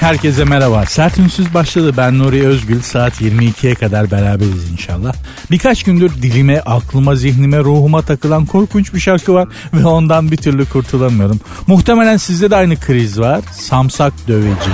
Herkese merhaba. Sert Ünsüz başladı. Ben Nuri Özgül. Saat 22'ye kadar beraberiz inşallah. Birkaç gündür dilime, aklıma, zihnime, ruhuma takılan korkunç bir şarkı var ve ondan bir türlü kurtulamıyorum. Muhtemelen sizde de aynı kriz var. Samsak döveci.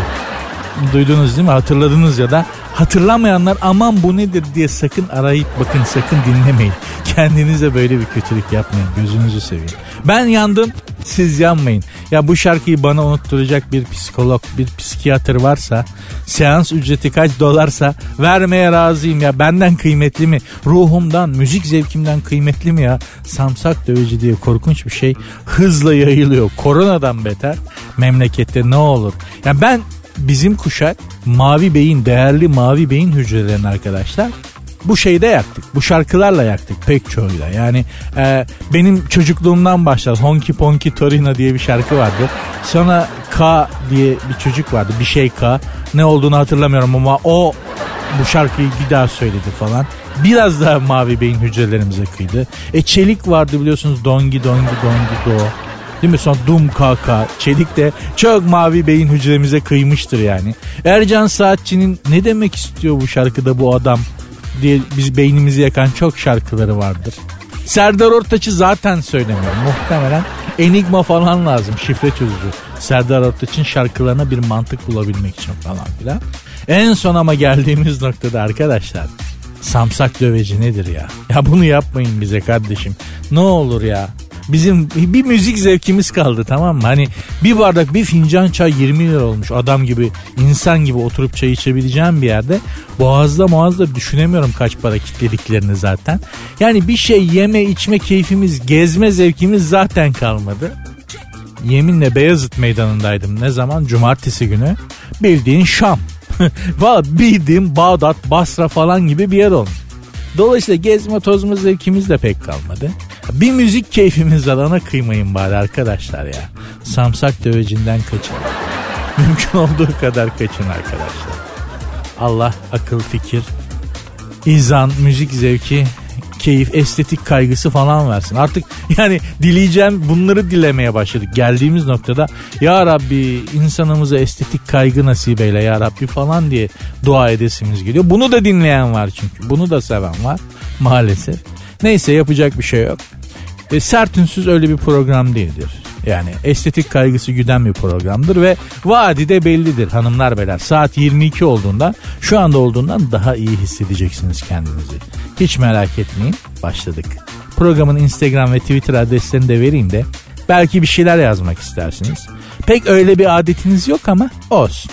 Duydunuz değil mi? Hatırladınız ya da hatırlamayanlar aman bu nedir diye sakın arayıp bakın sakın dinlemeyin. Kendinize böyle bir kötülük yapmayın. Gözünüzü seveyim. Ben yandım siz yanmayın. Ya bu şarkıyı bana unutturacak bir psikolog, bir psikiyatr varsa, seans ücreti kaç dolarsa vermeye razıyım ya. Benden kıymetli mi? Ruhumdan, müzik zevkimden kıymetli mi ya? Samsak döveci diye korkunç bir şey hızla yayılıyor. Koronadan beter memlekette ne olur? Ya ben bizim kuşak mavi beyin, değerli mavi beyin hücrelerini arkadaşlar bu şeyde yaktık. Bu şarkılarla yaktık pek çoğuyla. Yani e, benim çocukluğumdan başlar. Honky Ponky Torino diye bir şarkı vardı. Sonra K diye bir çocuk vardı. Bir şey K. Ne olduğunu hatırlamıyorum ama o bu şarkıyı bir daha söyledi falan. Biraz daha mavi beyin hücrelerimize kıydı. E Çelik vardı biliyorsunuz. Dongi Dongi Dongi Do. Değil mi? Son Dum Kaka. Çelik de çok mavi beyin hücremize kıymıştır yani. Ercan Saatçı'nın ne demek istiyor bu şarkıda bu adam diye biz beynimizi yakan çok şarkıları vardır. Serdar Ortaç'ı zaten söylemiyorum. Muhtemelen Enigma falan lazım. Şifre çözücü. Serdar Ortaç'ın şarkılarına bir mantık bulabilmek için falan filan. En son ama geldiğimiz noktada arkadaşlar samsak döveci nedir ya? Ya bunu yapmayın bize kardeşim. Ne olur ya. Bizim bir müzik zevkimiz kaldı tamam mı? Hani bir bardak bir fincan çay 20 lira olmuş. Adam gibi insan gibi oturup çay içebileceğim bir yerde. Boğazda muazda düşünemiyorum kaç para kitlediklerini zaten. Yani bir şey yeme içme keyfimiz gezme zevkimiz zaten kalmadı. Yeminle Beyazıt meydanındaydım. Ne zaman? Cumartesi günü. Bildiğin Şam. Valla bildiğim Bağdat, Basra falan gibi bir yer olmuş. Dolayısıyla gezme tozma zevkimiz de pek kalmadı. Bir müzik keyfimiz var ona kıymayın bari arkadaşlar ya. Samsak dövecinden kaçın. Mümkün olduğu kadar kaçın arkadaşlar. Allah akıl fikir, izan, müzik zevki, keyif, estetik kaygısı falan versin. Artık yani dileyeceğim bunları dilemeye başladık. Geldiğimiz noktada ya Rabbi insanımıza estetik kaygı nasip eyle ya Rabbi falan diye dua edesimiz geliyor. Bunu da dinleyen var çünkü. Bunu da seven var maalesef. Neyse yapacak bir şey yok. E, sert öyle bir program değildir. Yani estetik kaygısı güden bir programdır ve vaadi de bellidir hanımlar beyler. Saat 22 olduğunda şu anda olduğundan daha iyi hissedeceksiniz kendinizi. Hiç merak etmeyin başladık. Programın Instagram ve Twitter adreslerini de vereyim de belki bir şeyler yazmak istersiniz. Pek öyle bir adetiniz yok ama olsun.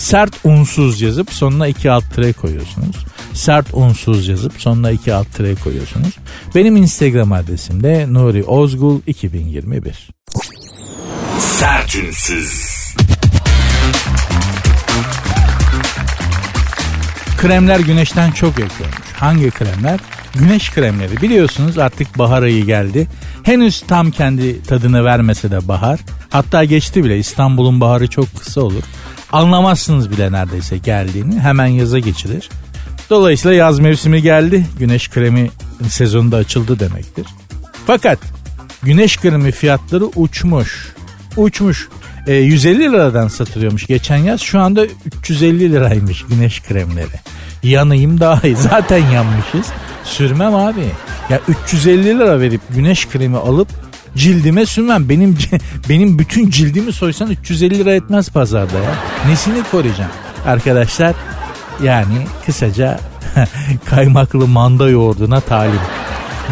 Sert unsuz yazıp sonuna iki alt tire koyuyorsunuz. Sert unsuz yazıp sonuna iki alt tire koyuyorsunuz. Benim Instagram adresim de Nuri Ozgul 2021. Sertünsüz. Kremler güneşten çok yakıyormuş. Hangi kremler? Güneş kremleri. Biliyorsunuz artık bahar ayı geldi. Henüz tam kendi tadını vermese de bahar. Hatta geçti bile İstanbul'un baharı çok kısa olur. Anlamazsınız bile neredeyse geldiğini. Hemen yaza geçilir. Dolayısıyla yaz mevsimi geldi. Güneş kremi sezonu da açıldı demektir. Fakat güneş kremi fiyatları uçmuş. Uçmuş. E, 150 liradan satılıyormuş geçen yaz. Şu anda 350 liraymış güneş kremleri. Yanayım daha iyi. Zaten yanmışız. Sürmem abi. Ya 350 lira verip güneş kremi alıp cildime sürmem. Benim benim bütün cildimi soysan 350 lira etmez pazarda ya. Nesini koruyacağım? Arkadaşlar yani kısaca kaymaklı manda yoğurduna talim.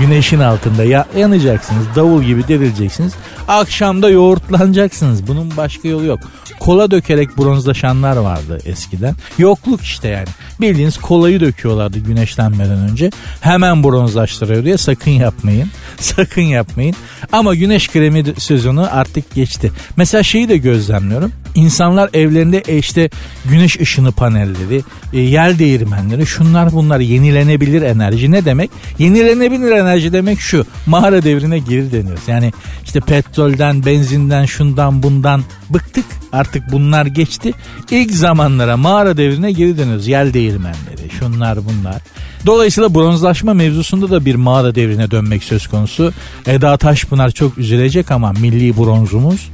Güneşin altında ya, yanacaksınız. Davul gibi derileceksiniz. Akşamda yoğurtlanacaksınız. Bunun başka yolu yok. Kola dökerek bronzlaşanlar vardı eskiden. Yokluk işte yani. Bildiğiniz kolayı döküyorlardı güneşlenmeden önce. Hemen bronzlaştırıyor diye sakın yapmayın. Sakın yapmayın. Ama güneş kremi sezonu artık geçti. Mesela şeyi de gözlemliyorum. İnsanlar evlerinde e, işte güneş ışını panelleri, e, yel değirmenleri, şunlar bunlar yenilenebilir enerji ne demek? Yenilenebilir enerji demek şu. Mağara devrine geri dönüyoruz. Yani işte petrolden, benzinden, şundan bundan bıktık. Artık bunlar geçti. İlk zamanlara mağara devrine geri dönüyoruz. Yel değirmenleri, şunlar bunlar. Dolayısıyla bronzlaşma mevzusunda da bir mağara devrine dönmek söz konusu. Eda Taşpınar çok üzülecek ama milli bronzumuz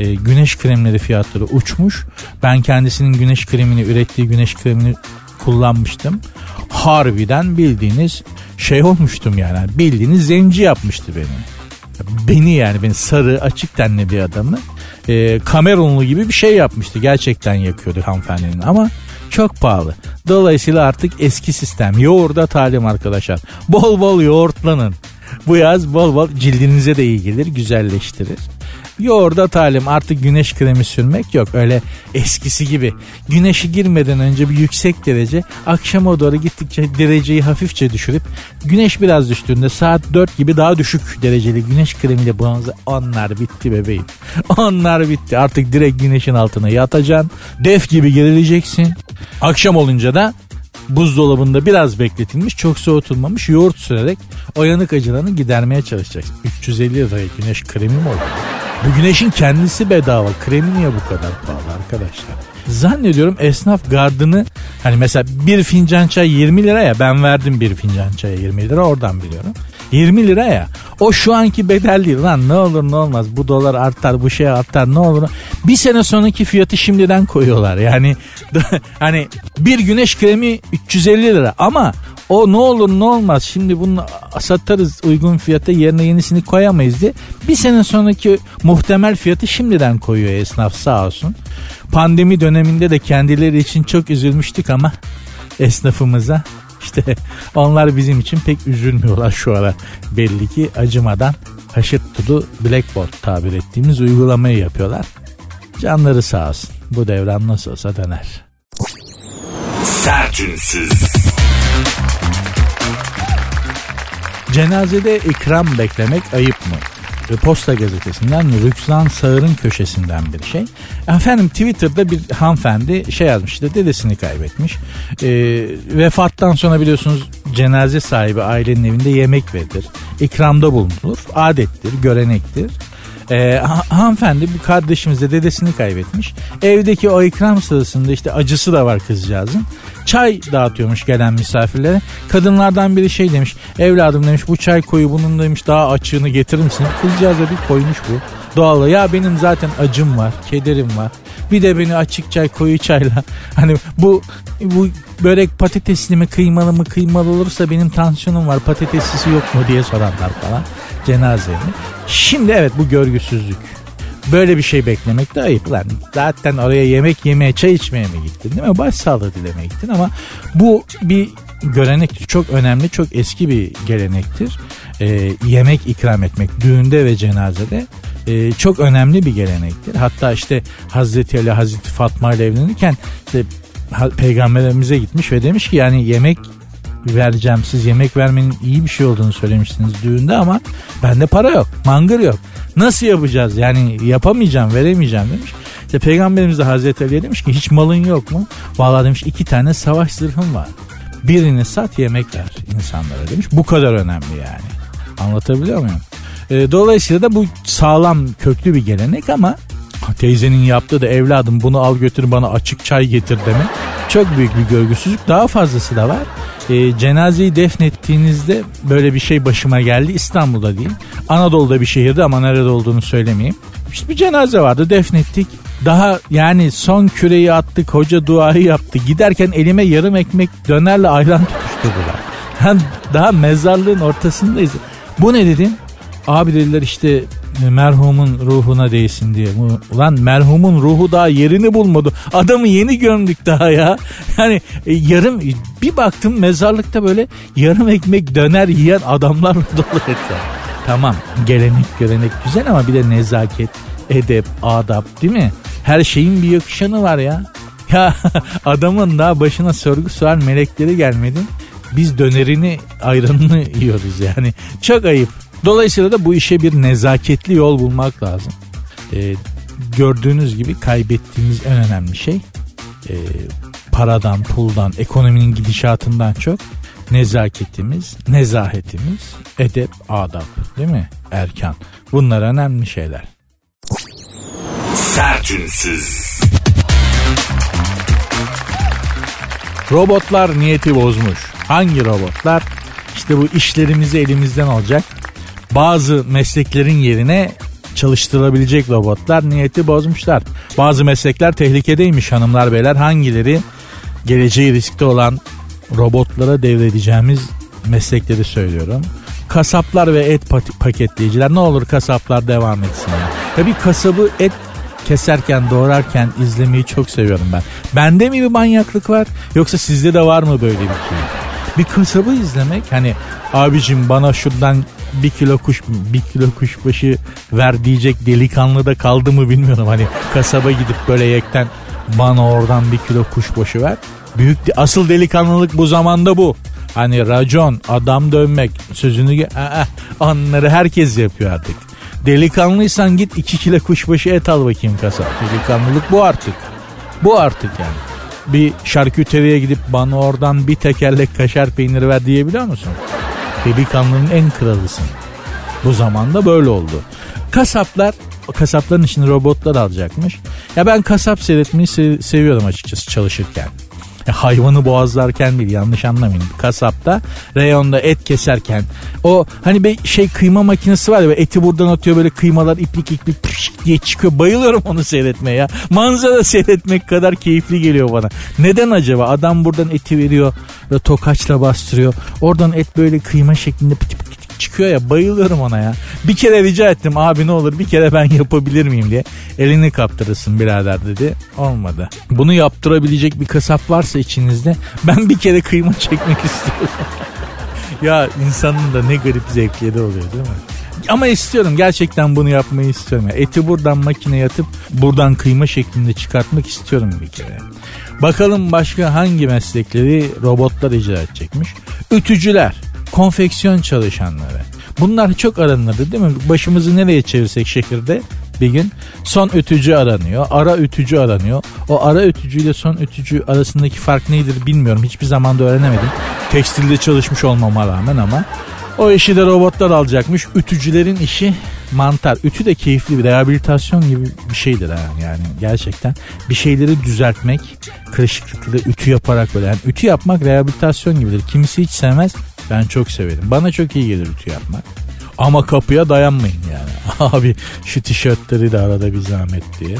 e, güneş kremleri fiyatları uçmuş. Ben kendisinin güneş kremini ürettiği güneş kremini kullanmıştım. Harbiden bildiğiniz şey olmuştum yani. Bildiğiniz zenci yapmıştı beni. Beni yani beni sarı açık tenli bir adamı e, Kamerunlu gibi bir şey yapmıştı. Gerçekten yakıyordu hanımefendinin ama çok pahalı. Dolayısıyla artık eski sistem. Yoğurda talim arkadaşlar. Bol bol yoğurtlanın. Bu yaz bol bol cildinize de iyi gelir, güzelleştirir. Yoğurda talim artık güneş kremi sürmek yok. Öyle eskisi gibi. Güneşi girmeden önce bir yüksek derece akşama doğru gittikçe dereceyi hafifçe düşürüp güneş biraz düştüğünde saat 4 gibi daha düşük dereceli güneş kremiyle bronze onlar bitti bebeğim. Onlar bitti. Artık direkt güneşin altına yatacaksın. Def gibi gerileceksin. Akşam olunca da buzdolabında biraz bekletilmiş çok soğutulmamış yoğurt sürerek o yanık acılarını gidermeye çalışacaksın. 350 liraya güneş kremi mi olur? Bu güneşin kendisi bedava. Kremi niye bu kadar pahalı arkadaşlar? Zannediyorum esnaf gardını hani mesela bir fincan çay 20 lira ya ben verdim bir fincan çaya 20 lira oradan biliyorum. 20 lira ya. O şu anki bedel değil. Lan ne olur ne olmaz. Bu dolar artar bu şey artar. Ne olur. Bir sene sonraki fiyatı şimdiden koyuyorlar. Yani hani bir güneş kremi 350 lira. Ama o ne olur ne olmaz. Şimdi bunu satarız uygun fiyata yerine yenisini koyamayız diye. Bir sene sonraki muhtemel fiyatı şimdiden koyuyor esnaf sağ olsun. Pandemi döneminde de kendileri için çok üzülmüştük ama esnafımıza işte onlar bizim için pek üzülmüyorlar şu ara belli ki acımadan haşırt tudu blackboard tabir ettiğimiz uygulamayı yapıyorlar. Canları sağ olsun. Bu devran nasıl olsa döner. Sertünsüz. Cenazede ikram beklemek ayıp mı? Posta gazetesinden Rüksan Sağır'ın köşesinden bir şey. Efendim Twitter'da bir hanımefendi şey yazmıştı dedesini kaybetmiş. E, vefattan sonra biliyorsunuz cenaze sahibi ailenin evinde yemek verilir. İkramda bulunur. Adettir, görenektir. Ee, ha- hanımefendi bu kardeşimiz de dedesini kaybetmiş. Evdeki o ikram sırasında işte acısı da var kızcağızın. Çay dağıtıyormuş gelen misafirlere. Kadınlardan biri şey demiş. Evladım demiş bu çay koyu bunun demiş daha açığını getirir misin? Kızcağıza bir koymuş bu. Doğal ya benim zaten acım var, kederim var. Bir de beni açık çay koyu çayla hani bu bu börek patatesli mi kıymalı mı kıymalı olursa benim tansiyonum var patateslisi yok mu diye sorarlar falan cenazemi. Şimdi evet bu görgüsüzlük. Böyle bir şey beklemek de ayıp lan. Zaten oraya yemek yemeye, çay içmeye mi gittin değil mi? Başsağlığı dilemeye gittin ama bu bir görenek çok önemli, çok eski bir gelenektir. Ee, yemek ikram etmek düğünde ve cenazede e, çok önemli bir gelenektir. Hatta işte Hazreti Ali Hazreti Fatma ile evlenirken işte peygamberimize gitmiş ve demiş ki yani yemek vereceğim. Siz yemek vermenin iyi bir şey olduğunu söylemiştiniz düğünde ama bende para yok. Mangır yok. Nasıl yapacağız? Yani yapamayacağım, veremeyeceğim demiş. İşte Peygamberimiz de Hazreti Ali'ye demiş ki hiç malın yok mu? Vallahi demiş iki tane savaş zırhım var. Birini sat yemek ver insanlara demiş. Bu kadar önemli yani. Anlatabiliyor muyum? E, dolayısıyla da bu sağlam köklü bir gelenek ama teyzenin yaptığı da evladım bunu al götür bana açık çay getir demek çok büyük bir görgüsüzlük. Daha fazlası da var. E, cenazeyi defnettiğinizde böyle bir şey başıma geldi. İstanbul'da değil. Anadolu'da bir şehirde ama nerede olduğunu söylemeyeyim. İşte bir cenaze vardı defnettik. Daha yani son küreyi attık hoca duayı yaptı. Giderken elime yarım ekmek dönerle ayran tutuşturdular. Yani daha mezarlığın ortasındayız. Bu ne dedim? Abi dediler işte merhumun ruhuna değsin diye. Ulan merhumun ruhu daha yerini bulmadı. Adamı yeni gömdük daha ya. Yani e, yarım bir baktım mezarlıkta böyle yarım ekmek döner yiyen adamlarla dolu etraf. Tamam gelenek görenek güzel ama bir de nezaket, edep, adap değil mi? Her şeyin bir yakışanı var ya. Ya adamın daha başına sorgu sual melekleri gelmedi. Biz dönerini ayranını yiyoruz yani. Çok ayıp. Dolayısıyla da bu işe bir nezaketli yol bulmak lazım. Ee, gördüğünüz gibi kaybettiğimiz en önemli şey e, paradan, puldan, ekonominin gidişatından çok nezaketimiz, nezahetimiz, edep, adab değil mi? Erkan. Bunlar önemli şeyler. Sertünsüz. Robotlar niyeti bozmuş. Hangi robotlar? İşte bu işlerimizi elimizden alacak. Bazı mesleklerin yerine çalıştırılabilecek robotlar niyeti bozmuşlar. Bazı meslekler tehlikedeymiş hanımlar beyler. Hangileri geleceği riskte olan robotlara devredeceğimiz meslekleri söylüyorum. Kasaplar ve et paketleyiciler ne olur kasaplar devam etsin ya. Ya bir kasabı et keserken doğrarken izlemeyi çok seviyorum ben. Bende mi bir manyaklık var yoksa sizde de var mı böyle bir şey? Bir kasabı izlemek hani abicim bana şuradan bir kilo kuş bir kilo kuşbaşı ver diyecek delikanlı da kaldı mı bilmiyorum. Hani kasaba gidip böyle yekten bana oradan bir kilo kuşbaşı ver. Büyük asıl delikanlılık bu zamanda bu. Hani racon, adam dövmek, sözünü aa, onları herkes yapıyor artık. Delikanlıysan git iki kilo kuşbaşı et al bakayım kasap. Delikanlılık bu artık. Bu artık yani. Bir şarküteriye gidip bana oradan bir tekerlek kaşar peyniri ver diyebiliyor musun? Delikanlının en kralısın. Bu zamanda böyle oldu. Kasaplar kasapların içinde robotlar alacakmış. Ya ben kasap seyretmeyi sev- seviyorum açıkçası çalışırken hayvanı boğazlarken değil yanlış anlamayın. Kasapta reyonda et keserken o hani bir şey kıyma makinesi var ya eti buradan atıyor böyle kıymalar iplik iplik pış diye çıkıyor. Bayılıyorum onu seyretmeye ya. Manzara seyretmek kadar keyifli geliyor bana. Neden acaba? Adam buradan eti veriyor ve tokaçla bastırıyor. Oradan et böyle kıyma şeklinde pıtı pıtı çıkıyor ya bayılıyorum ona ya. Bir kere rica ettim abi ne olur bir kere ben yapabilir miyim diye. Elini kaptırırsın birader dedi. Olmadı. Bunu yaptırabilecek bir kasap varsa içinizde ben bir kere kıyma çekmek istiyorum. ya insanın da ne garip zevkleri oluyor değil mi? Ama istiyorum gerçekten bunu yapmayı istiyorum. Yani eti buradan makineye atıp buradan kıyma şeklinde çıkartmak istiyorum bir kere. Bakalım başka hangi meslekleri robotlar icra edecekmiş? Ütücüler konfeksiyon çalışanları. Bunlar çok aranırdı değil mi? Başımızı nereye çevirsek şehirde bir gün son ütücü aranıyor. Ara ütücü aranıyor. O ara ütücüyle son ütücü arasındaki fark nedir bilmiyorum. Hiçbir zaman da öğrenemedim. Tekstilde çalışmış olmama rağmen ama o işi de robotlar alacakmış. Ütücülerin işi mantar. Ütü de keyifli bir rehabilitasyon gibi bir şeydir ha. Yani gerçekten bir şeyleri düzeltmek, kırışıklıkları ütü yaparak böyle. Yani ütü yapmak rehabilitasyon gibidir. Kimisi hiç sevmez. Ben çok severim. Bana çok iyi gelir ütü yapmak. Ama kapıya dayanmayın yani. Abi şu tişörtleri de arada bir zahmet diye.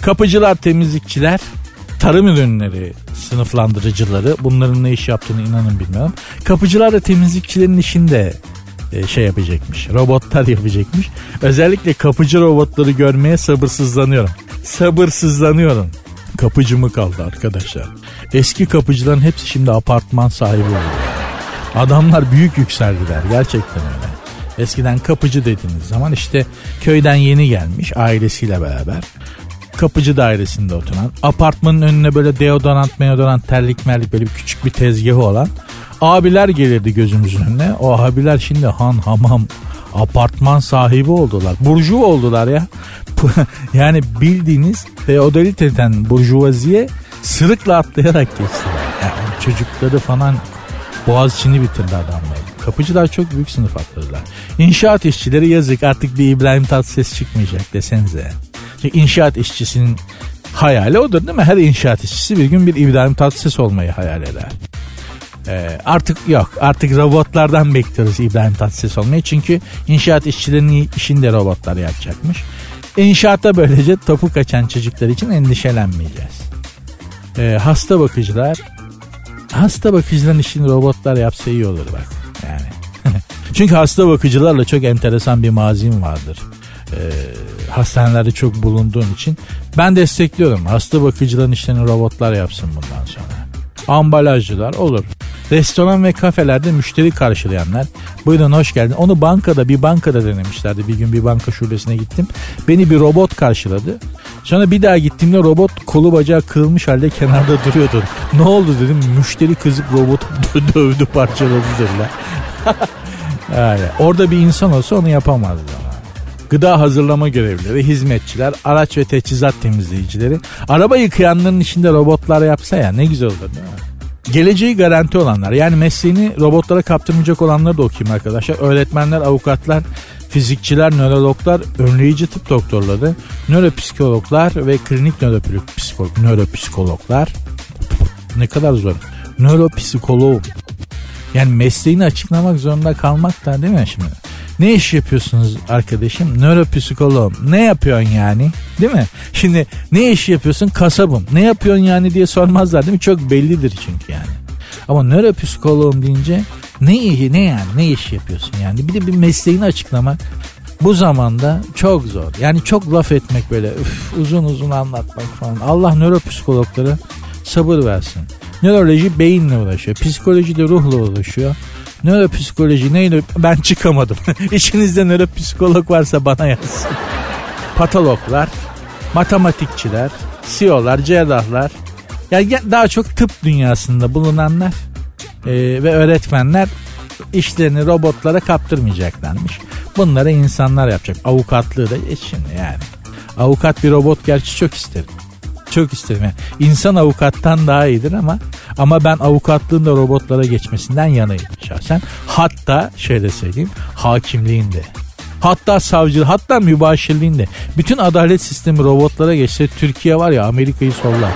Kapıcılar, temizlikçiler, tarım ürünleri sınıflandırıcıları bunların ne iş yaptığını inanın bilmiyorum. Kapıcılar da temizlikçilerin işinde e, şey yapacakmış. Robotlar yapacakmış. Özellikle kapıcı robotları görmeye sabırsızlanıyorum. Sabırsızlanıyorum. Kapıcı mı kaldı arkadaşlar? Eski kapıcıların hepsi şimdi apartman sahibi oldu. Adamlar büyük yükseldiler gerçekten öyle. Eskiden kapıcı dediğiniz zaman işte köyden yeni gelmiş ailesiyle beraber kapıcı dairesinde oturan apartmanın önüne böyle deodorant meodorant terlik merlik böyle bir küçük bir tezgahı olan abiler gelirdi gözümüzün önüne. O abiler şimdi han hamam apartman sahibi oldular. Burju oldular ya. yani bildiğiniz feodaliteden burjuvaziye sırıkla atlayarak geçtiler. Yani çocukları falan boğaz içini bitirdi adamlar. Kapıcılar çok büyük sınıf atladılar. İnşaat işçileri yazık artık bir İbrahim Tatlıses çıkmayacak desenize. Çünkü inşaat işçisinin hayali odur değil mi? Her inşaat işçisi bir gün bir İbrahim Tatlıses olmayı hayal eder. Ee, artık yok. Artık robotlardan bekliyoruz İbrahim Tatlıses olmayı. Çünkü inşaat işçilerinin işini de robotlar yapacakmış. İnşaatta böylece topu kaçan çocuklar için endişelenmeyeceğiz. Ee, hasta bakıcılar hasta bakıcıların işini robotlar yapsa iyi olur bak. Yani. Çünkü hasta bakıcılarla çok enteresan bir mazim vardır. Ee, hastanelerde çok bulunduğum için ben destekliyorum. Hasta bakıcıların işlerini robotlar yapsın bundan sonra. Ambalajcılar olur. Restoran ve kafelerde müşteri karşılayanlar. Buyurun hoş geldin. Onu bankada bir bankada denemişlerdi. Bir gün bir banka şubesine gittim. Beni bir robot karşıladı. Sonra bir daha gittiğimde robot kolu bacağı kırılmış halde kenarda duruyordu. Ne oldu dedim. Müşteri kızıp robotu dövdü parçaladı dediler. yani, orada bir insan olsa onu yapamazdı gıda hazırlama görevlileri, hizmetçiler, araç ve teçhizat temizleyicileri, araba yıkayanların içinde robotlar yapsa ya ne güzel olur değil mi? Geleceği garanti olanlar yani mesleğini robotlara kaptırmayacak olanları da okuyayım arkadaşlar. Öğretmenler, avukatlar, fizikçiler, nörologlar, önleyici tıp doktorları, nöropsikologlar ve klinik nöropsikolog, nöropsikologlar. Ne kadar zor. Nöropsikolog. Yani mesleğini açıklamak zorunda kalmak da değil mi şimdi? Ne iş yapıyorsunuz arkadaşım? Nöropsikolog. Ne yapıyorsun yani? Değil mi? Şimdi ne iş yapıyorsun? Kasabım. Ne yapıyorsun yani diye sormazlar değil mi? Çok bellidir çünkü yani. Ama nöropsikoloğum deyince ne iyi ne yani ne iş yapıyorsun yani bir de bir mesleğini açıklamak bu zamanda çok zor. Yani çok laf etmek böyle üf, uzun uzun anlatmak falan. Allah nöropsikologlara sabır versin. Nöroloji beyinle uğraşıyor. Psikoloji de ruhla uğraşıyor. Nöropsikoloji neyle ben çıkamadım. İçinizde nöropsikolog varsa bana yazsın. Patologlar, matematikçiler, CEO'lar, cerrahlar. Yani daha çok tıp dünyasında bulunanlar e, ve öğretmenler işlerini robotlara kaptırmayacaklarmış. Bunları insanlar yapacak. Avukatlığı da şimdi yani. Avukat bir robot gerçi çok isterim. Çok isterim yani. İnsan avukattan daha iyidir ama ama ben avukatlığın da robotlara geçmesinden yanayım şahsen. Hatta şöyle söyleyeyim hakimliğin de. Hatta savcı, hatta mübaşirliğin de. Bütün adalet sistemi robotlara geçse Türkiye var ya Amerika'yı sollar.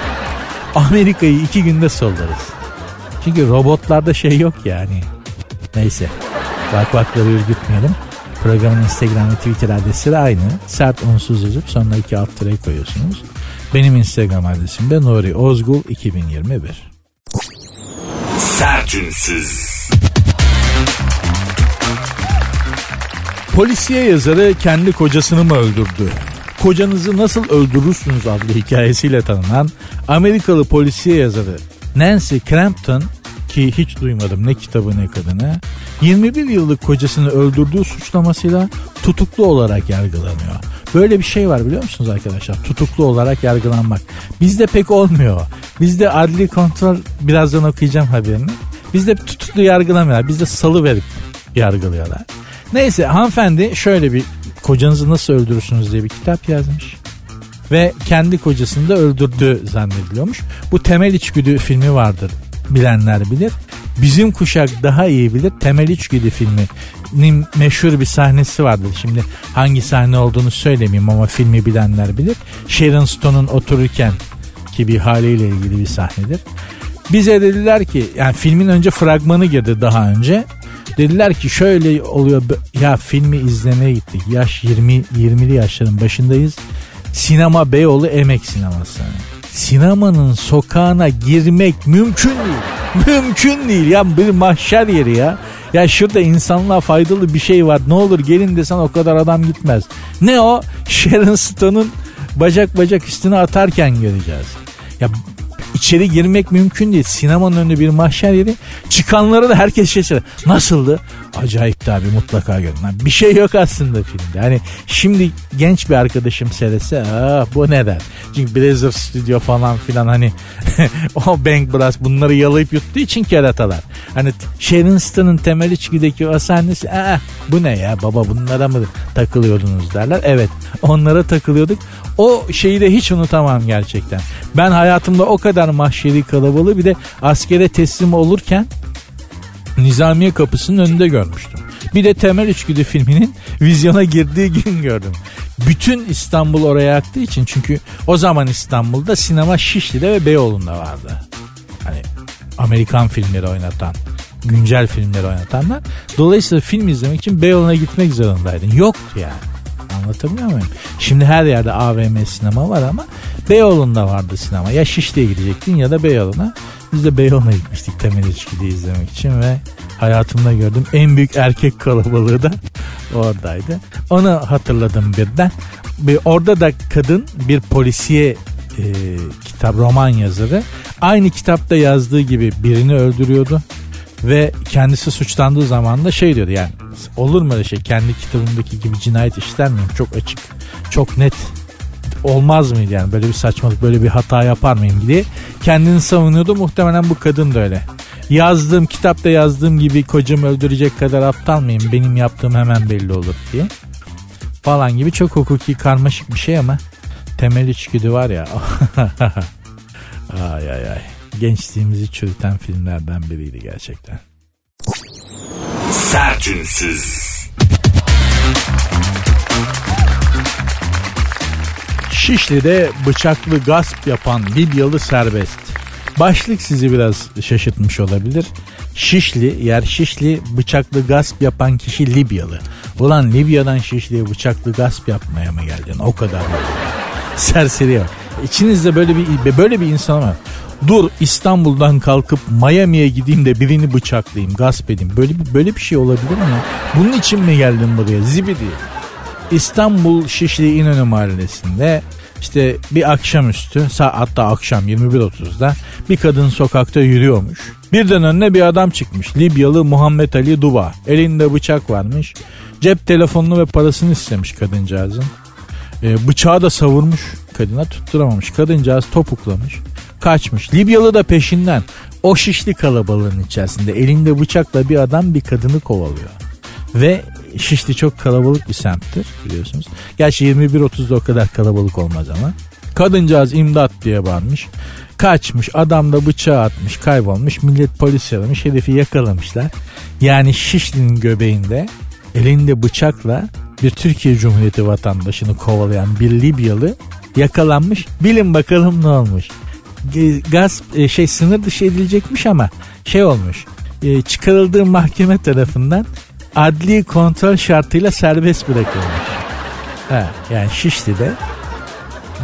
Amerika'yı iki günde sollarız. Çünkü robotlarda şey yok yani. Neyse. Bak bakları ürgütmeyelim. Programın Instagram ve Twitter adresi de aynı. Sert unsuz yazıp sonuna iki alt koyuyorsunuz. Benim Instagram adresim de Nuri Ozgul 2021. Sertünsüz. Polisiye yazarı kendi kocasını mı öldürdü? Kocanızı nasıl öldürürsünüz adlı hikayesiyle tanınan Amerikalı polisiye yazarı Nancy Crampton ki hiç duymadım ne kitabı ne kadını 21 yıllık kocasını öldürdüğü suçlamasıyla tutuklu olarak yargılanıyor. Böyle bir şey var biliyor musunuz arkadaşlar? Tutuklu olarak yargılanmak. Bizde pek olmuyor. Bizde adli kontrol birazdan okuyacağım haberini. Bizde tutuklu yargılamıyorlar. Bizde salı verip yargılıyorlar. Neyse hanımefendi şöyle bir kocanızı nasıl öldürürsünüz diye bir kitap yazmış. Ve kendi kocasını da öldürdü zannediliyormuş. Bu Temel İçgüdü filmi vardır bilenler bilir. Bizim kuşak daha iyi bilir. Temel İçgüdü filminin meşhur bir sahnesi vardır. Şimdi hangi sahne olduğunu söylemeyeyim ama filmi bilenler bilir. Sharon Stone'un otururken ki bir haliyle ilgili bir sahnedir. Bize dediler ki yani filmin önce fragmanı girdi daha önce. Dediler ki şöyle oluyor ya filmi izlemeye gittik. Yaş 20 20'li yaşların başındayız. Sinema Beyoğlu Emek Sineması. Sinemanın sokağına girmek mümkün değil. Mümkün değil ya bir mahşer yeri ya. Ya şurada insanlığa faydalı bir şey var. Ne olur gelin desen o kadar adam gitmez. Ne o? Sharon Stone'un bacak bacak üstüne atarken göreceğiz. Ya içeri girmek mümkün değil. Sinemanın önünde bir mahşer yeri. Çıkanları da herkes şey söylüyor. Nasıldı? Acayipti abi mutlaka görün. Bir şey yok aslında filmde. Hani şimdi genç bir arkadaşım seyretse ah bu ne der. Çünkü Blazer Studio falan filan hani o Bank Brass bunları yalayıp yuttuğu için keratalar. Hani Sharon Stone'un temel içgüdeki o sahnesi ah bu ne ya baba bunlara mı takılıyordunuz derler. Evet onlara takılıyorduk. O şeyi de hiç unutamam gerçekten. Ben hayatımda o kadar mahşeri kalabalığı bir de askere teslim olurken Nizamiye kapısının önünde görmüştüm. Bir de Temel İçgüdü filminin vizyona girdiği gün gördüm. Bütün İstanbul oraya aktığı için çünkü o zaman İstanbul'da sinema Şişli'de ve Beyoğlu'nda vardı. Hani Amerikan filmleri oynatan, güncel filmleri oynatanlar. Dolayısıyla film izlemek için Beyoğlu'na gitmek zorundaydın. Yoktu yani. Anlatabiliyor muyum? Şimdi her yerde AVM sinema var ama Beyoğlu'nda vardı sinema. Ya Şişli'ye gidecektin ya da Beyoğlu'na. Biz de Beyoğlu'na gitmiştik Temel İçki'de izlemek için ve hayatımda gördüğüm en büyük erkek kalabalığı da oradaydı. Onu hatırladım birden. Bir, orada da kadın bir polisiye e, kitap roman yazarı aynı kitapta yazdığı gibi birini öldürüyordu ve kendisi suçlandığı zaman da şey diyordu yani olur mu öyle şey kendi kitabımdaki gibi cinayet işler miyim çok açık çok net olmaz mıydı yani böyle bir saçmalık böyle bir hata yapar mıyım diye kendini savunuyordu muhtemelen bu kadın da öyle. Yazdığım kitapta yazdığım gibi kocamı öldürecek kadar aptal mıyım benim yaptığım hemen belli olur diye falan gibi çok hukuki karmaşık bir şey ama temel içgüdü var ya ay ay ay gençliğimizi çürüten filmlerden biriydi gerçekten. Sertünsüz. Şişli'de bıçaklı gasp yapan Libyalı serbest. Başlık sizi biraz şaşırtmış olabilir. Şişli, yer Şişli bıçaklı gasp yapan kişi Libyalı. Ulan Libya'dan Şişli'ye bıçaklı gasp yapmaya mı geldin? O kadar. Serseri var. İçinizde böyle bir böyle bir insan var. Dur İstanbul'dan kalkıp Miami'ye gideyim de birini bıçaklayayım, gasp edeyim. Böyle bir böyle bir şey olabilir mi? Bunun için mi geldin buraya? Zibidi. İstanbul Şişli İnönü Mahallesi'nde işte bir akşamüstü hatta akşam 21.30'da bir kadın sokakta yürüyormuş. Birden önüne bir adam çıkmış. Libyalı Muhammed Ali Duba. Elinde bıçak varmış. Cep telefonunu ve parasını istemiş kadıncağızın. Ee, bıçağı da savurmuş kadına tutturamamış. Kadıncağız topuklamış. Kaçmış. Libyalı da peşinden. O şişli kalabalığın içerisinde elinde bıçakla bir adam bir kadını kovalıyor. Ve Şişli çok kalabalık bir semttir biliyorsunuz. Gerçi 21.30'da o kadar kalabalık olmaz ama. Kadıncağız imdat diye bağırmış. Kaçmış adam da bıçağı atmış kaybolmuş millet polis aramış herifi yakalamışlar. Yani Şişli'nin göbeğinde elinde bıçakla bir Türkiye Cumhuriyeti vatandaşını kovalayan bir Libyalı yakalanmış. Bilin bakalım ne olmuş. Gasp e, şey sınır dışı edilecekmiş ama şey olmuş. E, çıkarıldığı mahkeme tarafından adli kontrol şartıyla serbest bırakılmış. Ha, yani Şişli'de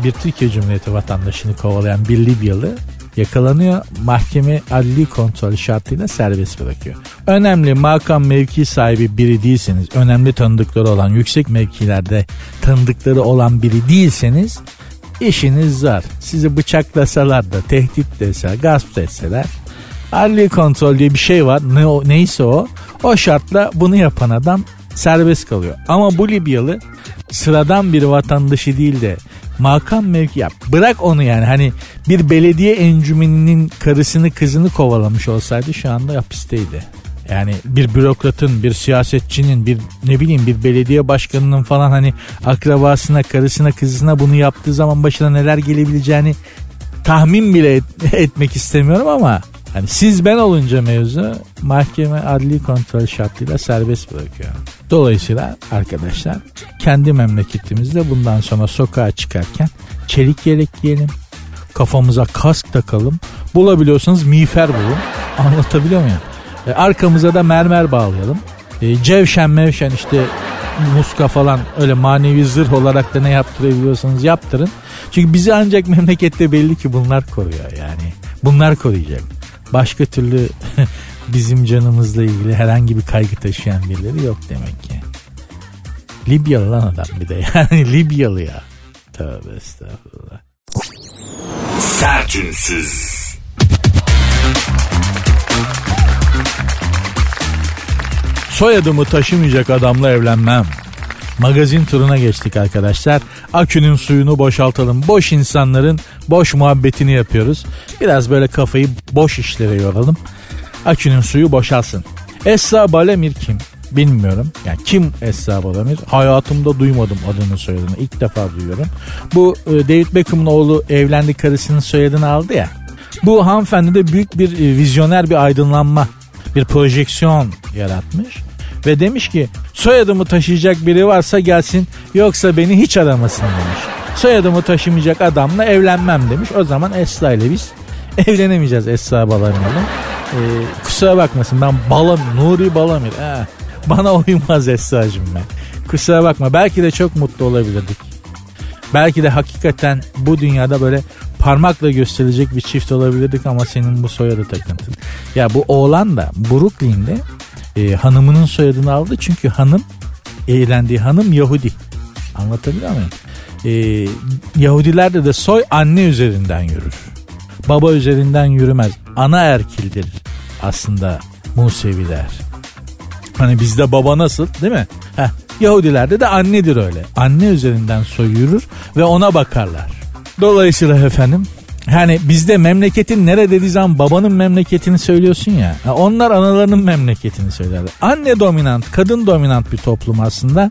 bir Türkiye Cumhuriyeti vatandaşını kovalayan bir Libyalı yakalanıyor. Mahkeme adli kontrol şartıyla serbest bırakıyor. Önemli makam mevki sahibi biri değilseniz, önemli tanıdıkları olan, yüksek mevkilerde tanıdıkları olan biri değilseniz işiniz zor. Sizi bıçaklasalar da, tehdit deseler, gasp etseler adli kontrol diye bir şey var. Ne neyse o. O şartla bunu yapan adam serbest kalıyor. Ama bu Libyalı sıradan bir vatandaşı değil de makam mevki yap. Bırak onu yani hani bir belediye encümeninin karısını kızını kovalamış olsaydı şu anda hapisteydi. Yani bir bürokratın, bir siyasetçinin, bir ne bileyim bir belediye başkanının falan hani akrabasına, karısına, kızına bunu yaptığı zaman başına neler gelebileceğini tahmin bile et, etmek istemiyorum ama Hani siz ben olunca mevzu mahkeme adli kontrol şartıyla serbest bırakıyor. Dolayısıyla arkadaşlar kendi memleketimizde bundan sonra sokağa çıkarken çelik yelek giyelim. Kafamıza kask takalım. Bulabiliyorsanız miğfer bulun. Anlatabiliyor muyum? E, arkamıza da mermer bağlayalım. E, cevşen mevşen işte muska falan öyle manevi zırh olarak da ne yaptırabiliyorsanız yaptırın. Çünkü bizi ancak memlekette belli ki bunlar koruyor yani. Bunlar koruyacak. Başka türlü bizim canımızla ilgili herhangi bir kaygı taşıyan birileri yok demek ki. Libyalı lan adam bir de yani Libyalı ya. Tövbe estağfurullah. Sertünsüz. Soyadımı taşımayacak adamla evlenmem. Magazin turuna geçtik arkadaşlar. Akünün suyunu boşaltalım. Boş insanların boş muhabbetini yapıyoruz. Biraz böyle kafayı boş işlere yoralım. Akünün suyu boşalsın. Esra Balemir kim? Bilmiyorum. Yani kim Esra Balemir? Hayatımda duymadım adını soyadını. İlk defa duyuyorum. Bu e, David Beckham'ın oğlu evlendi karısının soyadını aldı ya. Bu hanımefendi de büyük bir e, vizyoner bir aydınlanma, bir projeksiyon yaratmış. Ve demiş ki soyadımı taşıyacak biri varsa gelsin yoksa beni hiç aramasın demiş. Soyadımı taşımayacak adamla evlenmem demiş. O zaman Esra ile biz evlenemeyeceğiz Esra Balamir'le. Ee, kusura bakmasın ben Balam, Nuri Balamir. Ee, bana uymaz Esra'cığım ben. Kusura bakma belki de çok mutlu olabilirdik. Belki de hakikaten bu dünyada böyle parmakla gösterilecek bir çift olabilirdik ama senin bu soyadı takıntın. Ya bu oğlan da Brooklyn'de e, hanımının soyadını aldı çünkü hanım eğlendiği hanım Yahudi. Anlatabiliyor muyum? E, Yahudilerde de soy anne üzerinden yürür. Baba üzerinden yürümez. Ana erkildir aslında Museviler. Hani bizde baba nasıl değil mi? Heh, Yahudilerde de annedir öyle. Anne üzerinden soy yürür ve ona bakarlar. Dolayısıyla efendim Hani bizde memleketin nerede dediği zaman babanın memleketini söylüyorsun ya. Onlar analarının memleketini söylerler. Anne dominant, kadın dominant bir toplum aslında.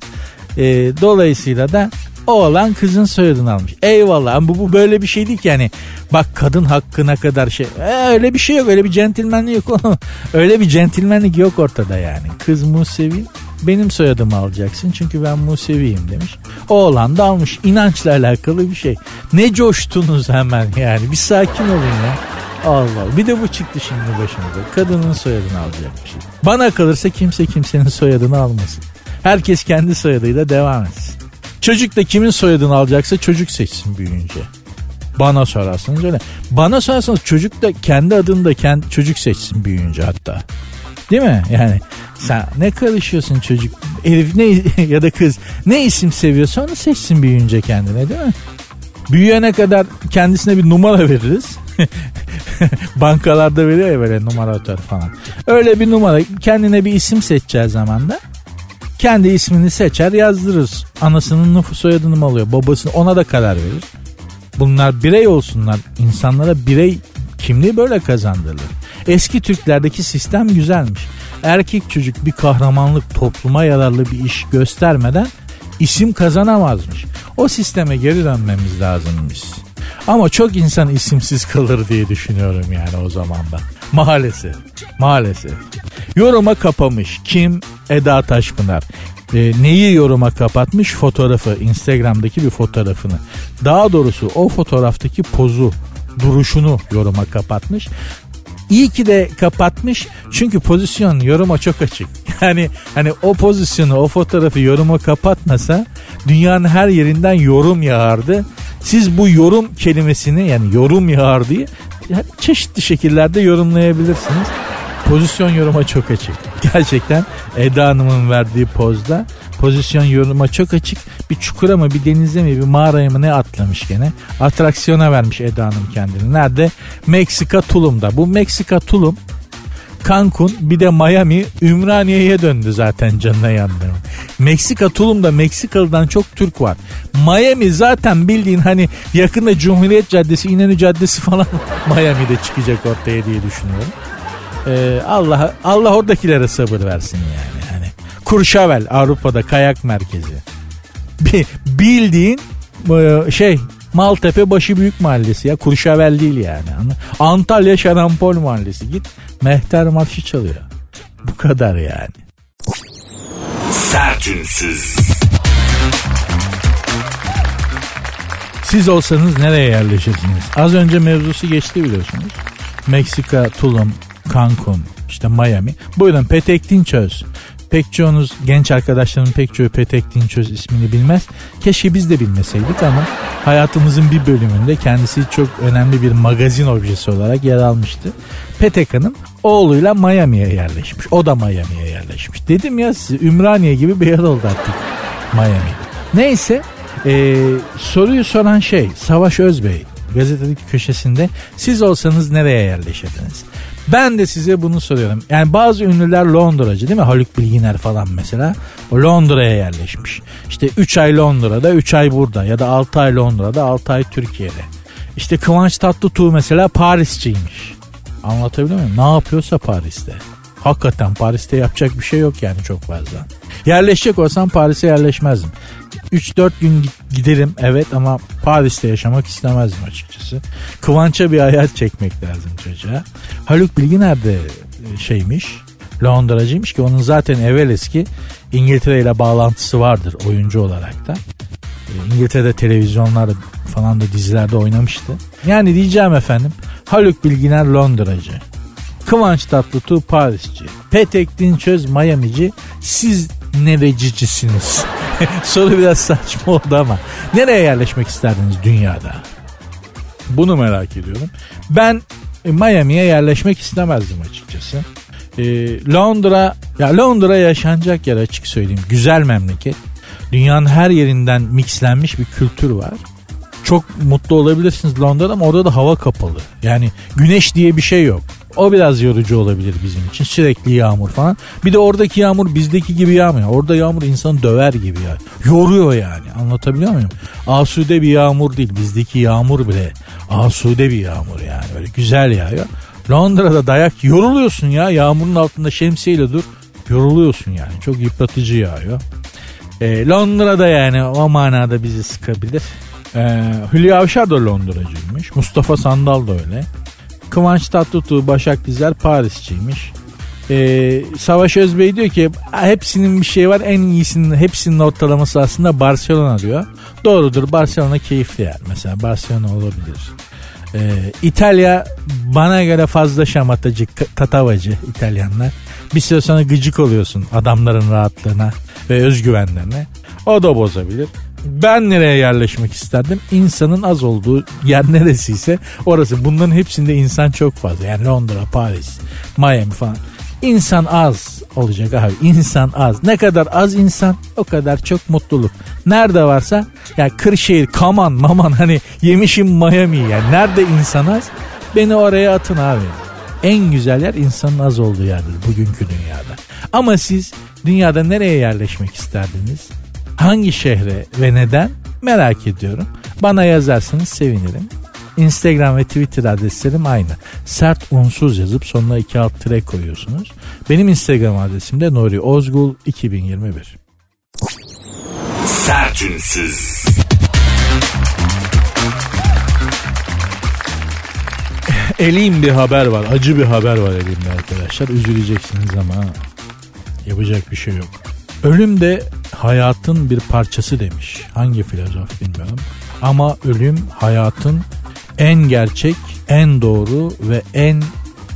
E, dolayısıyla da Oğlan kızın soyadını almış. Eyvallah bu, bu böyle bir şey değil ki yani. Bak kadın hakkına kadar şey. E, öyle bir şey yok öyle bir centilmenlik yok. öyle bir centilmenlik yok ortada yani. Kız Musevi benim soyadımı alacaksın çünkü ben Museviyim demiş. Oğlan da almış inançla alakalı bir şey. Ne coştunuz hemen yani bir sakin olun ya. Allah bir de bu çıktı şimdi başımıza. Kadının soyadını alacakmış. Bana kalırsa kimse kimsenin soyadını almasın. Herkes kendi soyadıyla devam etsin. Çocuk da kimin soyadını alacaksa çocuk seçsin büyüyünce. Bana sorarsanız öyle. Bana sorarsanız çocuk da kendi adını da kendi çocuk seçsin büyüyünce hatta. Değil mi? Yani sen ne karışıyorsun çocuk? Herif ne ya da kız ne isim seviyorsa onu seçsin büyüyünce kendine değil mi? Büyüyene kadar kendisine bir numara veririz. Bankalarda veriyor ya böyle numaratör falan. Öyle bir numara kendine bir isim seçeceği zaman da kendi ismini seçer yazdırırız. Anasının nüfus soyadını mı alıyor babasını ona da karar verir. Bunlar birey olsunlar. İnsanlara birey kimliği böyle kazandırılır. Eski Türklerdeki sistem güzelmiş. Erkek çocuk bir kahramanlık topluma yararlı bir iş göstermeden isim kazanamazmış. O sisteme geri dönmemiz lazımmış. Ama çok insan isimsiz kalır diye düşünüyorum yani o zaman da. Maalesef. Maalesef. Yoruma kapamış. Kim? Eda Taşpınar. E, neyi yoruma kapatmış? Fotoğrafı. Instagram'daki bir fotoğrafını. Daha doğrusu o fotoğraftaki pozu duruşunu yoruma kapatmış. İyi ki de kapatmış çünkü pozisyon yoruma çok açık. Yani hani o pozisyonu o fotoğrafı yoruma kapatmasa dünyanın her yerinden yorum yağardı. Siz bu yorum kelimesini yani yorum yağar diye çeşitli şekillerde yorumlayabilirsiniz. Pozisyon yoruma çok açık. Gerçekten Eda Hanım'ın verdiği pozda pozisyon yoruma çok açık. Bir çukura mı bir denize mi bir mağaraya mı ne atlamış gene. Atraksiyona vermiş Eda Hanım kendini. Nerede? Meksika Tulum'da. Bu Meksika Tulum Cancun bir de Miami Ümraniye'ye döndü zaten canına yandı. Meksika Tulum'da Meksikalı'dan çok Türk var. Miami zaten bildiğin hani yakında Cumhuriyet Caddesi, İnönü Caddesi falan Miami'de çıkacak ortaya diye düşünüyorum. Ee, Allah Allah oradakilere sabır versin yani. Kurşavel Avrupa'da kayak merkezi. Bildiğin e, şey Maltepe Başı Büyük Mahallesi ya. Kurşavel değil yani. Antalya Şarampol Mahallesi. Git Mehter Marşı çalıyor. Bu kadar yani. Sertünsüz. Siz olsanız nereye yerleşirsiniz? Az önce mevzusu geçti biliyorsunuz. Meksika, Tulum, Cancun, işte Miami. Buyurun Petek Dinçöz. Pek çoğunuz genç arkadaşlarımın pek çoğu Petek Dinçöz ismini bilmez. Keşke biz de bilmeseydik ama hayatımızın bir bölümünde kendisi çok önemli bir magazin objesi olarak yer almıştı. Petek Hanım oğluyla Miami'ye yerleşmiş. O da Miami'ye yerleşmiş. Dedim ya size Ümraniye gibi bir yer oldu artık Miami. Neyse ee, soruyu soran şey Savaş Özbey gazetedeki köşesinde siz olsanız nereye yerleşirdiniz? Ben de size bunu soruyorum. Yani bazı ünlüler Londracı değil mi? Haluk Bilginer falan mesela. O Londra'ya yerleşmiş. İşte 3 ay Londra'da 3 ay burada ya da 6 ay Londra'da 6 ay Türkiye'de. İşte Kıvanç Tatlıtuğ mesela Parisçiymiş. Anlatabiliyor muyum? Ne yapıyorsa Paris'te. Hakikaten Paris'te yapacak bir şey yok yani çok fazla. Yerleşecek olsam Paris'e yerleşmezdim. 3-4 gün giderim evet ama Paris'te yaşamak istemezdim açıkçası. Kıvanç'a bir hayat çekmek lazım çocuğa. Haluk Bilginer de e, şeymiş Londracıymış ki onun zaten evvel eski İngiltere ile bağlantısı vardır oyuncu olarak da. E, İngiltere'de televizyonlar falan da dizilerde oynamıştı. Yani diyeceğim efendim Haluk Bilginer Londracı. Kıvanç Tatlıtuğ Parisçi. Petek Dinçöz Miami'ci. Siz nerecicisiniz? Soru biraz saçma oldu ama. Nereye yerleşmek isterdiniz dünyada? Bunu merak ediyorum. Ben e, Miami'ye yerleşmek istemezdim açıkçası. E, Londra, ya Londra yaşanacak yer açık söyleyeyim. Güzel memleket. Dünyanın her yerinden mixlenmiş bir kültür var. Çok mutlu olabilirsiniz Londra'da ama orada da hava kapalı. Yani güneş diye bir şey yok. O biraz yorucu olabilir bizim için. Sürekli yağmur falan. Bir de oradaki yağmur bizdeki gibi yağmıyor. Orada yağmur insanı döver gibi ya. Yoruyor yani. Anlatabiliyor muyum? Asude bir yağmur değil. Bizdeki yağmur bile asude bir yağmur yani. Böyle güzel yağıyor. Londra'da dayak yoruluyorsun ya. Yağmurun altında şemsiyeyle dur. Yoruluyorsun yani. Çok yıpratıcı yağıyor. E, Londra'da yani o manada bizi sıkabilir. E, Hülya Avşar da Londracıymış. Mustafa Sandal da öyle. Kıvanç Tatlıtuğ, Başak Dizer Parisçiymiş. Ee, Savaş Özbey diyor ki hepsinin bir şey var en iyisinin hepsinin ortalaması aslında Barcelona diyor. Doğrudur Barcelona keyifli yer mesela Barcelona olabilir. Ee, İtalya bana göre fazla şamatacı tatavacı İtalyanlar. Bir süre sonra gıcık oluyorsun adamların rahatlığına ve özgüvenlerine. O da bozabilir. Ben nereye yerleşmek isterdim? İnsanın az olduğu yer neresiyse orası. Bunların hepsinde insan çok fazla. Yani Londra, Paris, Miami falan. İnsan az olacak abi. İnsan az. Ne kadar az insan o kadar çok mutluluk. Nerede varsa yani Kırşehir, Kaman, Maman hani yemişim Miami yani. Nerede insan az beni oraya atın abi. En güzel yer insanın az olduğu yerdir bugünkü dünyada. Ama siz dünyada nereye yerleşmek isterdiniz? Hangi şehre ve neden? Merak ediyorum. Bana yazarsanız sevinirim. Instagram ve Twitter adreslerim aynı. Sert unsuz yazıp sonuna iki alt tire koyuyorsunuz. Benim Instagram adresim de Nuri Ozgul 2021. Sertünsüz. Eleyim bir haber var. Acı bir haber var elimde arkadaşlar. Üzüleceksiniz ama yapacak bir şey yok. Ölüm de hayatın bir parçası demiş. Hangi filozof bilmiyorum. Ama ölüm hayatın en gerçek, en doğru ve en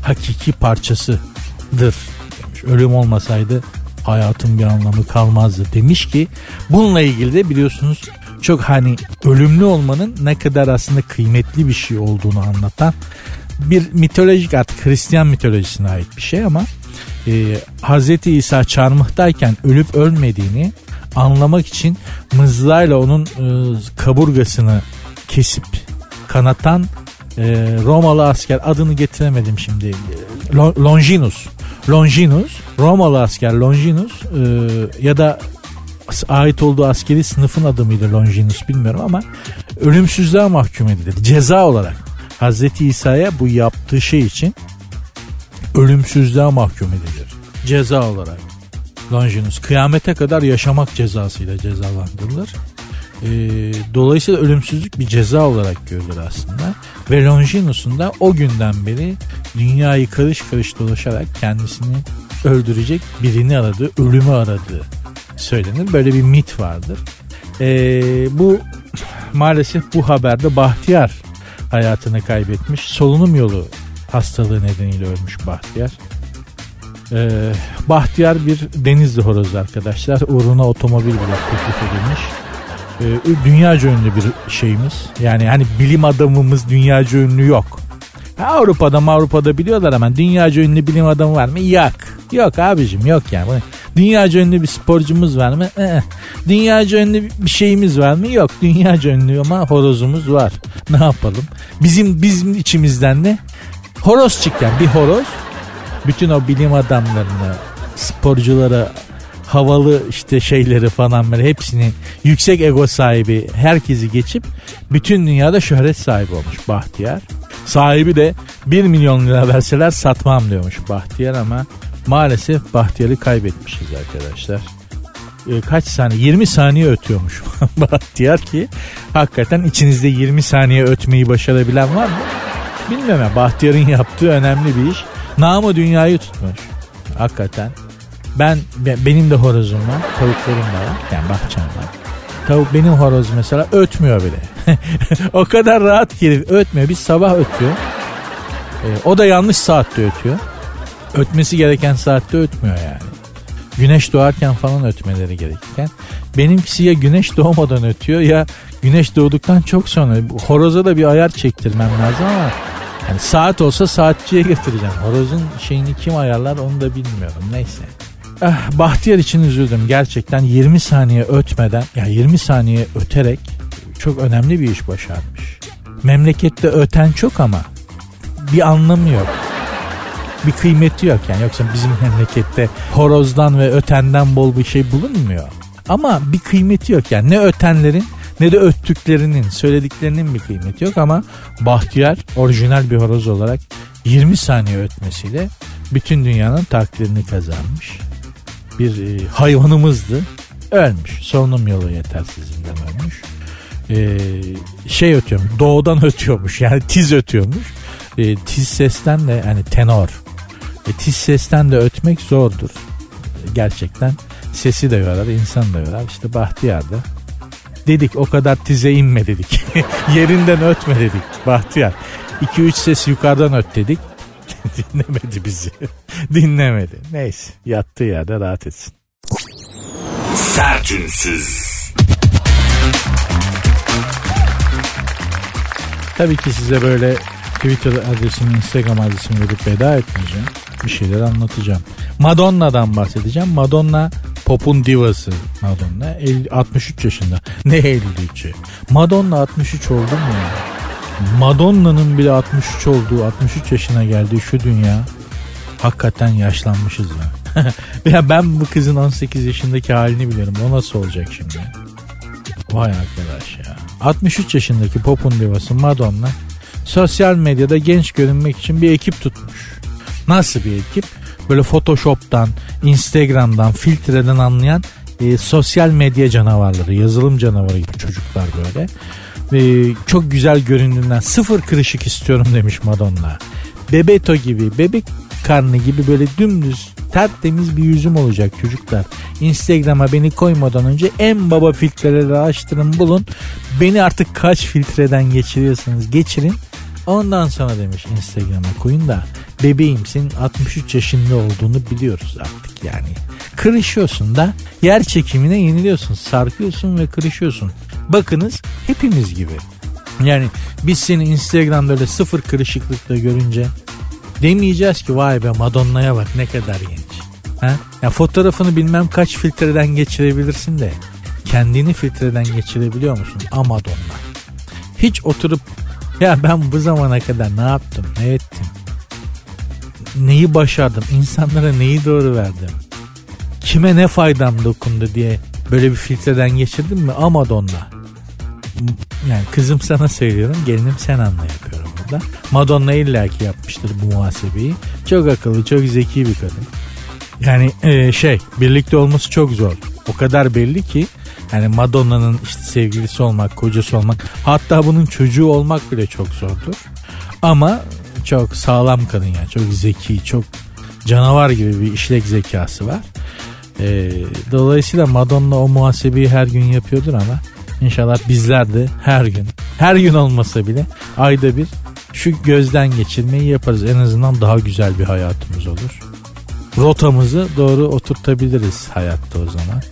hakiki parçasıdır demiş. Ölüm olmasaydı hayatın bir anlamı kalmazdı demiş ki bununla ilgili de biliyorsunuz çok hani ölümlü olmanın ne kadar aslında kıymetli bir şey olduğunu anlatan bir mitolojik artık Hristiyan mitolojisine ait bir şey ama e, Hz. İsa çarmıhtayken ölüp ölmediğini anlamak için mızrayla onun e, kaburgasını kesip kanatan e, Romalı asker adını getiremedim şimdi. Longinus. Longinus, Romalı asker Longinus e, ya da ait olduğu askeri sınıfın adı mıydı Longinus bilmiyorum ama ölümsüzlüğe mahkum edilir. Ceza olarak Hz. İsa'ya bu yaptığı şey için ölümsüzlüğe mahkum edilir. Ceza olarak. Longinus kıyamete kadar yaşamak cezasıyla cezalandırılır. E, dolayısıyla ölümsüzlük bir ceza olarak görülür aslında. Ve Longinus'un da o günden beri dünyayı karış karış dolaşarak kendisini öldürecek birini aradığı, ölümü aradığı söylenir. Böyle bir mit vardır. E, bu maalesef bu haberde Bahtiyar hayatını kaybetmiş. Solunum yolu hastalığı nedeniyle ölmüş Bahtiyar. Ee, Bahtiyar bir denizli horoz arkadaşlar. Uğruna otomobil bile teklif edilmiş e, dünyaca ünlü bir şeyimiz. Yani hani bilim adamımız dünyaca ünlü yok. Avrupa'da Avrupa'da biliyorlar hemen dünyaca ünlü bilim adamı var mı? Yok. Yok abicim yok yani. Dünyaca ünlü bir sporcumuz var mı? Ee, dünyaca ünlü bir şeyimiz var mı? Yok. Dünyaca ünlü ama horozumuz var. Ne yapalım? Bizim bizim içimizden ne? Horoz çıkan bir horoz bütün o bilim adamlarını, sporculara havalı işte şeyleri falan böyle hepsini yüksek ego sahibi herkesi geçip bütün dünyada şöhret sahibi olmuş Bahtiyar. Sahibi de 1 milyon lira verseler satmam diyormuş Bahtiyar ama maalesef Bahtiyar'ı kaybetmişiz arkadaşlar. E, kaç saniye 20 saniye ötüyormuş Bahtiyar ki hakikaten içinizde 20 saniye ötmeyi başarabilen var mı? Bilmiyorum ya Bahtiyar'ın yaptığı önemli bir iş. Namı dünyayı tutmuş. Hakikaten ben benim de horozum var. Tavuklarım var. Yani bahçem var. Tavuk benim horoz mesela ötmüyor bile. o kadar rahat ki ötmüyor. Bir sabah ötüyor. Ee, o da yanlış saatte ötüyor. Ötmesi gereken saatte ötmüyor yani. Güneş doğarken falan ötmeleri gerekirken. Benimkisi ya güneş doğmadan ötüyor ya güneş doğduktan çok sonra. Horoza da bir ayar çektirmem lazım ama yani saat olsa saatçiye getireceğim. Horozun şeyini kim ayarlar onu da bilmiyorum. Neyse. Ah, Bahtiyar için üzüldüm. Gerçekten 20 saniye ötmeden, ya yani 20 saniye öterek çok önemli bir iş başarmış. Memlekette öten çok ama bir anlamı yok. Bir kıymeti yok yani. Yoksa bizim memlekette horozdan ve ötenden bol bir şey bulunmuyor. Ama bir kıymeti yok yani. Ne ötenlerin ne de öttüklerinin, söylediklerinin bir kıymeti yok ama Bahtiyar orijinal bir horoz olarak 20 saniye ötmesiyle bütün dünyanın takdirini kazanmış bir e, hayvanımızdı. Ölmüş. Solunum yolu yetersizliğinden ölmüş. Ee, şey ötüyormuş. Doğudan ötüyormuş. Yani tiz ötüyormuş. Ee, tiz sesten de hani tenor. E, tiz sesten de ötmek zordur. Gerçekten sesi de yorar, insan da yorar. İşte Bahtiyar da dedik o kadar tize inme dedik. Yerinden ötme dedik Bahtiyar. 2-3 ses yukarıdan öt dedik. Dinlemedi bizi. Dinlemedi. Neyse yattığı yerde rahat etsin. Sertünsüz. Tabii ki size böyle Twitter adresimi, Instagram adresimi verip veda etmeyeceğim. Bir şeyler anlatacağım. Madonna'dan bahsedeceğim. Madonna popun divası Madonna. 50, 63 yaşında. Ne 53'ü? Madonna 63 oldu mu? Madonna'nın bile 63 olduğu, 63 yaşına geldiği şu dünya hakikaten yaşlanmışız ya. ya ben bu kızın 18 yaşındaki halini biliyorum. O nasıl olacak şimdi? Vay arkadaş ya. 63 yaşındaki popun divası Madonna sosyal medyada genç görünmek için bir ekip tutmuş. Nasıl bir ekip? Böyle Photoshop'tan, Instagram'dan, filtreden anlayan e, sosyal medya canavarları, yazılım canavarı gibi çocuklar böyle. E, çok güzel göründüğünden sıfır kırışık istiyorum demiş Madonna. Bebeto gibi, bebek karnı gibi böyle dümdüz tertemiz bir yüzüm olacak çocuklar. Instagram'a beni koymadan önce en baba filtreleri açtırın bulun. Beni artık kaç filtreden geçiriyorsanız geçirin. Ondan sonra demiş Instagram'a koyun da bebeğim senin 63 yaşında olduğunu biliyoruz artık yani. Kırışıyorsun da yer çekimine yeniliyorsun. Sarkıyorsun ve kırışıyorsun. Bakınız hepimiz gibi. Yani biz seni Instagram'da öyle sıfır kırışıklıkla görünce demeyeceğiz ki vay be Madonna'ya bak ne kadar genç. Ha? Ya fotoğrafını bilmem kaç filtreden geçirebilirsin de kendini filtreden geçirebiliyor musun? A Madonna. Hiç oturup ya ben bu zamana kadar ne yaptım, ne ettim? Neyi başardım, insanlara neyi doğru verdim? Kime ne faydam dokundu diye böyle bir filtreden geçirdim mi? A Madonna. Yani kızım sana söylüyorum, gelinim sen anla yapıyorum burada. Madonna illaki yapmıştır bu muhasebeyi. Çok akıllı, çok zeki bir kadın. Yani e, şey, birlikte olması çok zor. O kadar belli ki yani Madonna'nın işte sevgilisi olmak, kocası olmak, hatta bunun çocuğu olmak bile çok zordur. Ama çok sağlam kadın yani, çok zeki, çok canavar gibi bir işlek zekası var. Ee, dolayısıyla Madonna o muhasebeyi her gün yapıyordur ama inşallah bizler de her gün, her gün olmasa bile ayda bir şu gözden geçirmeyi yaparız. En azından daha güzel bir hayatımız olur. Rotamızı doğru oturtabiliriz hayatta o zaman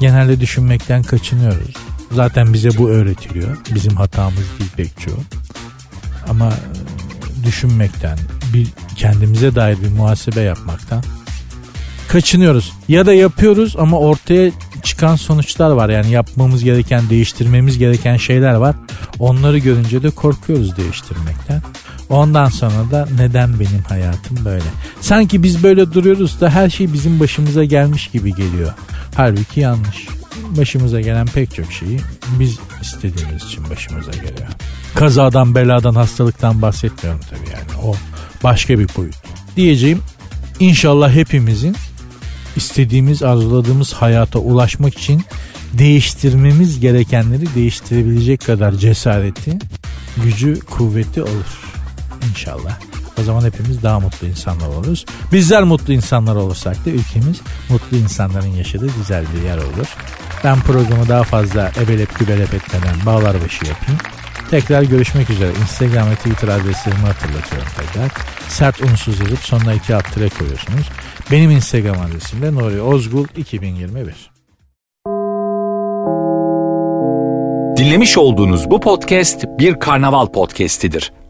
genelde düşünmekten kaçınıyoruz. Zaten bize bu öğretiliyor. Bizim hatamız değil pek çoğu. Ama e, düşünmekten, bir kendimize dair bir muhasebe yapmaktan kaçınıyoruz. Ya da yapıyoruz ama ortaya çıkan sonuçlar var. Yani yapmamız gereken, değiştirmemiz gereken şeyler var. Onları görünce de korkuyoruz değiştirmekten. Ondan sonra da neden benim hayatım böyle? Sanki biz böyle duruyoruz da her şey bizim başımıza gelmiş gibi geliyor. Halbuki yanlış. Başımıza gelen pek çok şeyi biz istediğimiz için başımıza geliyor. Kazadan, beladan, hastalıktan bahsetmiyorum tabii yani. O başka bir boyut. Diyeceğim inşallah hepimizin istediğimiz, arzuladığımız hayata ulaşmak için değiştirmemiz gerekenleri değiştirebilecek kadar cesareti, gücü, kuvveti olur. İnşallah. O zaman hepimiz daha mutlu insanlar oluruz. Bizler mutlu insanlar olursak da ülkemiz mutlu insanların yaşadığı güzel bir yer olur. Ben programı daha fazla ebelep gübelep etmeden bağlar başı yapayım. Tekrar görüşmek üzere. Instagram ve Twitter adreslerimi hatırlatıyorum tekrar. Sert unsuz yazıp sonuna iki alt tire koyuyorsunuz. Benim Instagram adresim de Nuri Ozgul 2021. Dinlemiş olduğunuz bu podcast bir karnaval podcastidir.